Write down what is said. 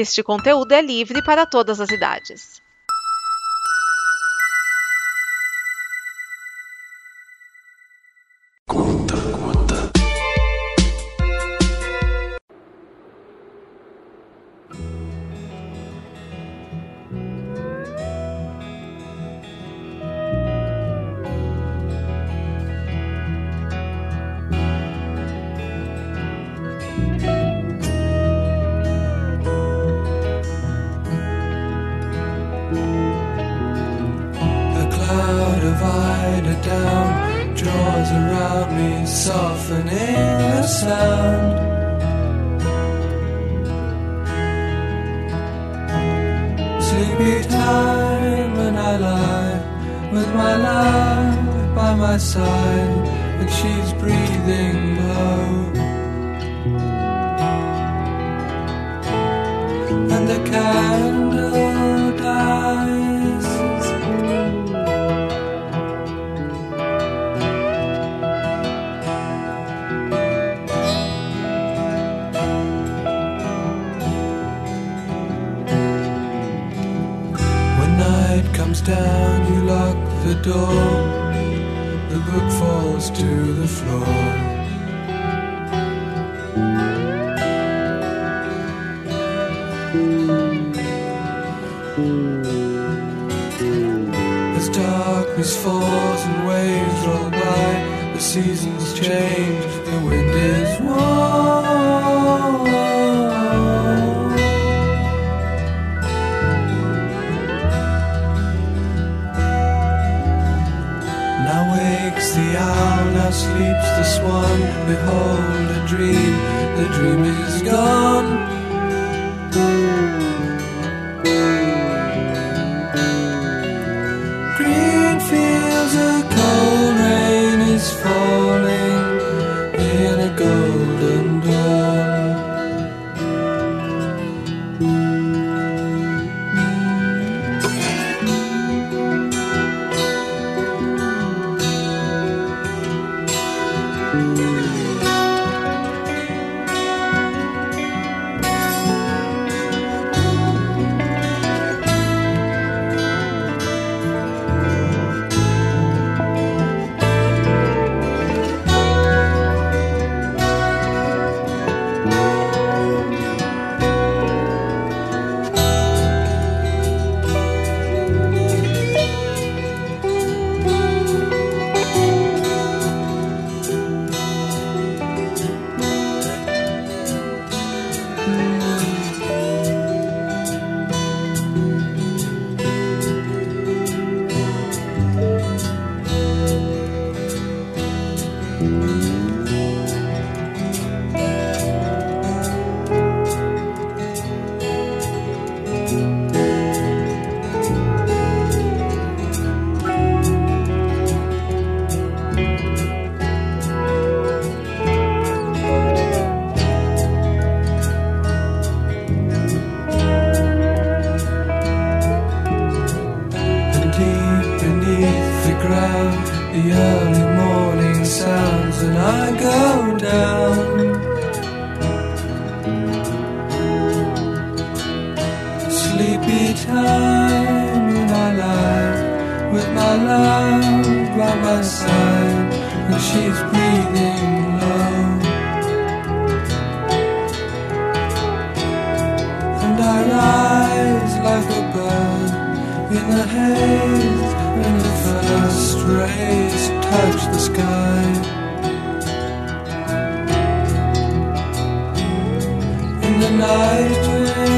Este conteúdo é livre para todas as idades. Sleepy time when I lie with my love by my side, and she's breathing low. And the candle seasons change, the wind is warm. Now wakes the owl, now sleeps the swan. Behold a dream, the dream is gone. Early morning sounds, and I go down. Sleepy time in my life with my love by my side, and she's breathing low. And I rise like a bird in the haze rays touch the sky. And the night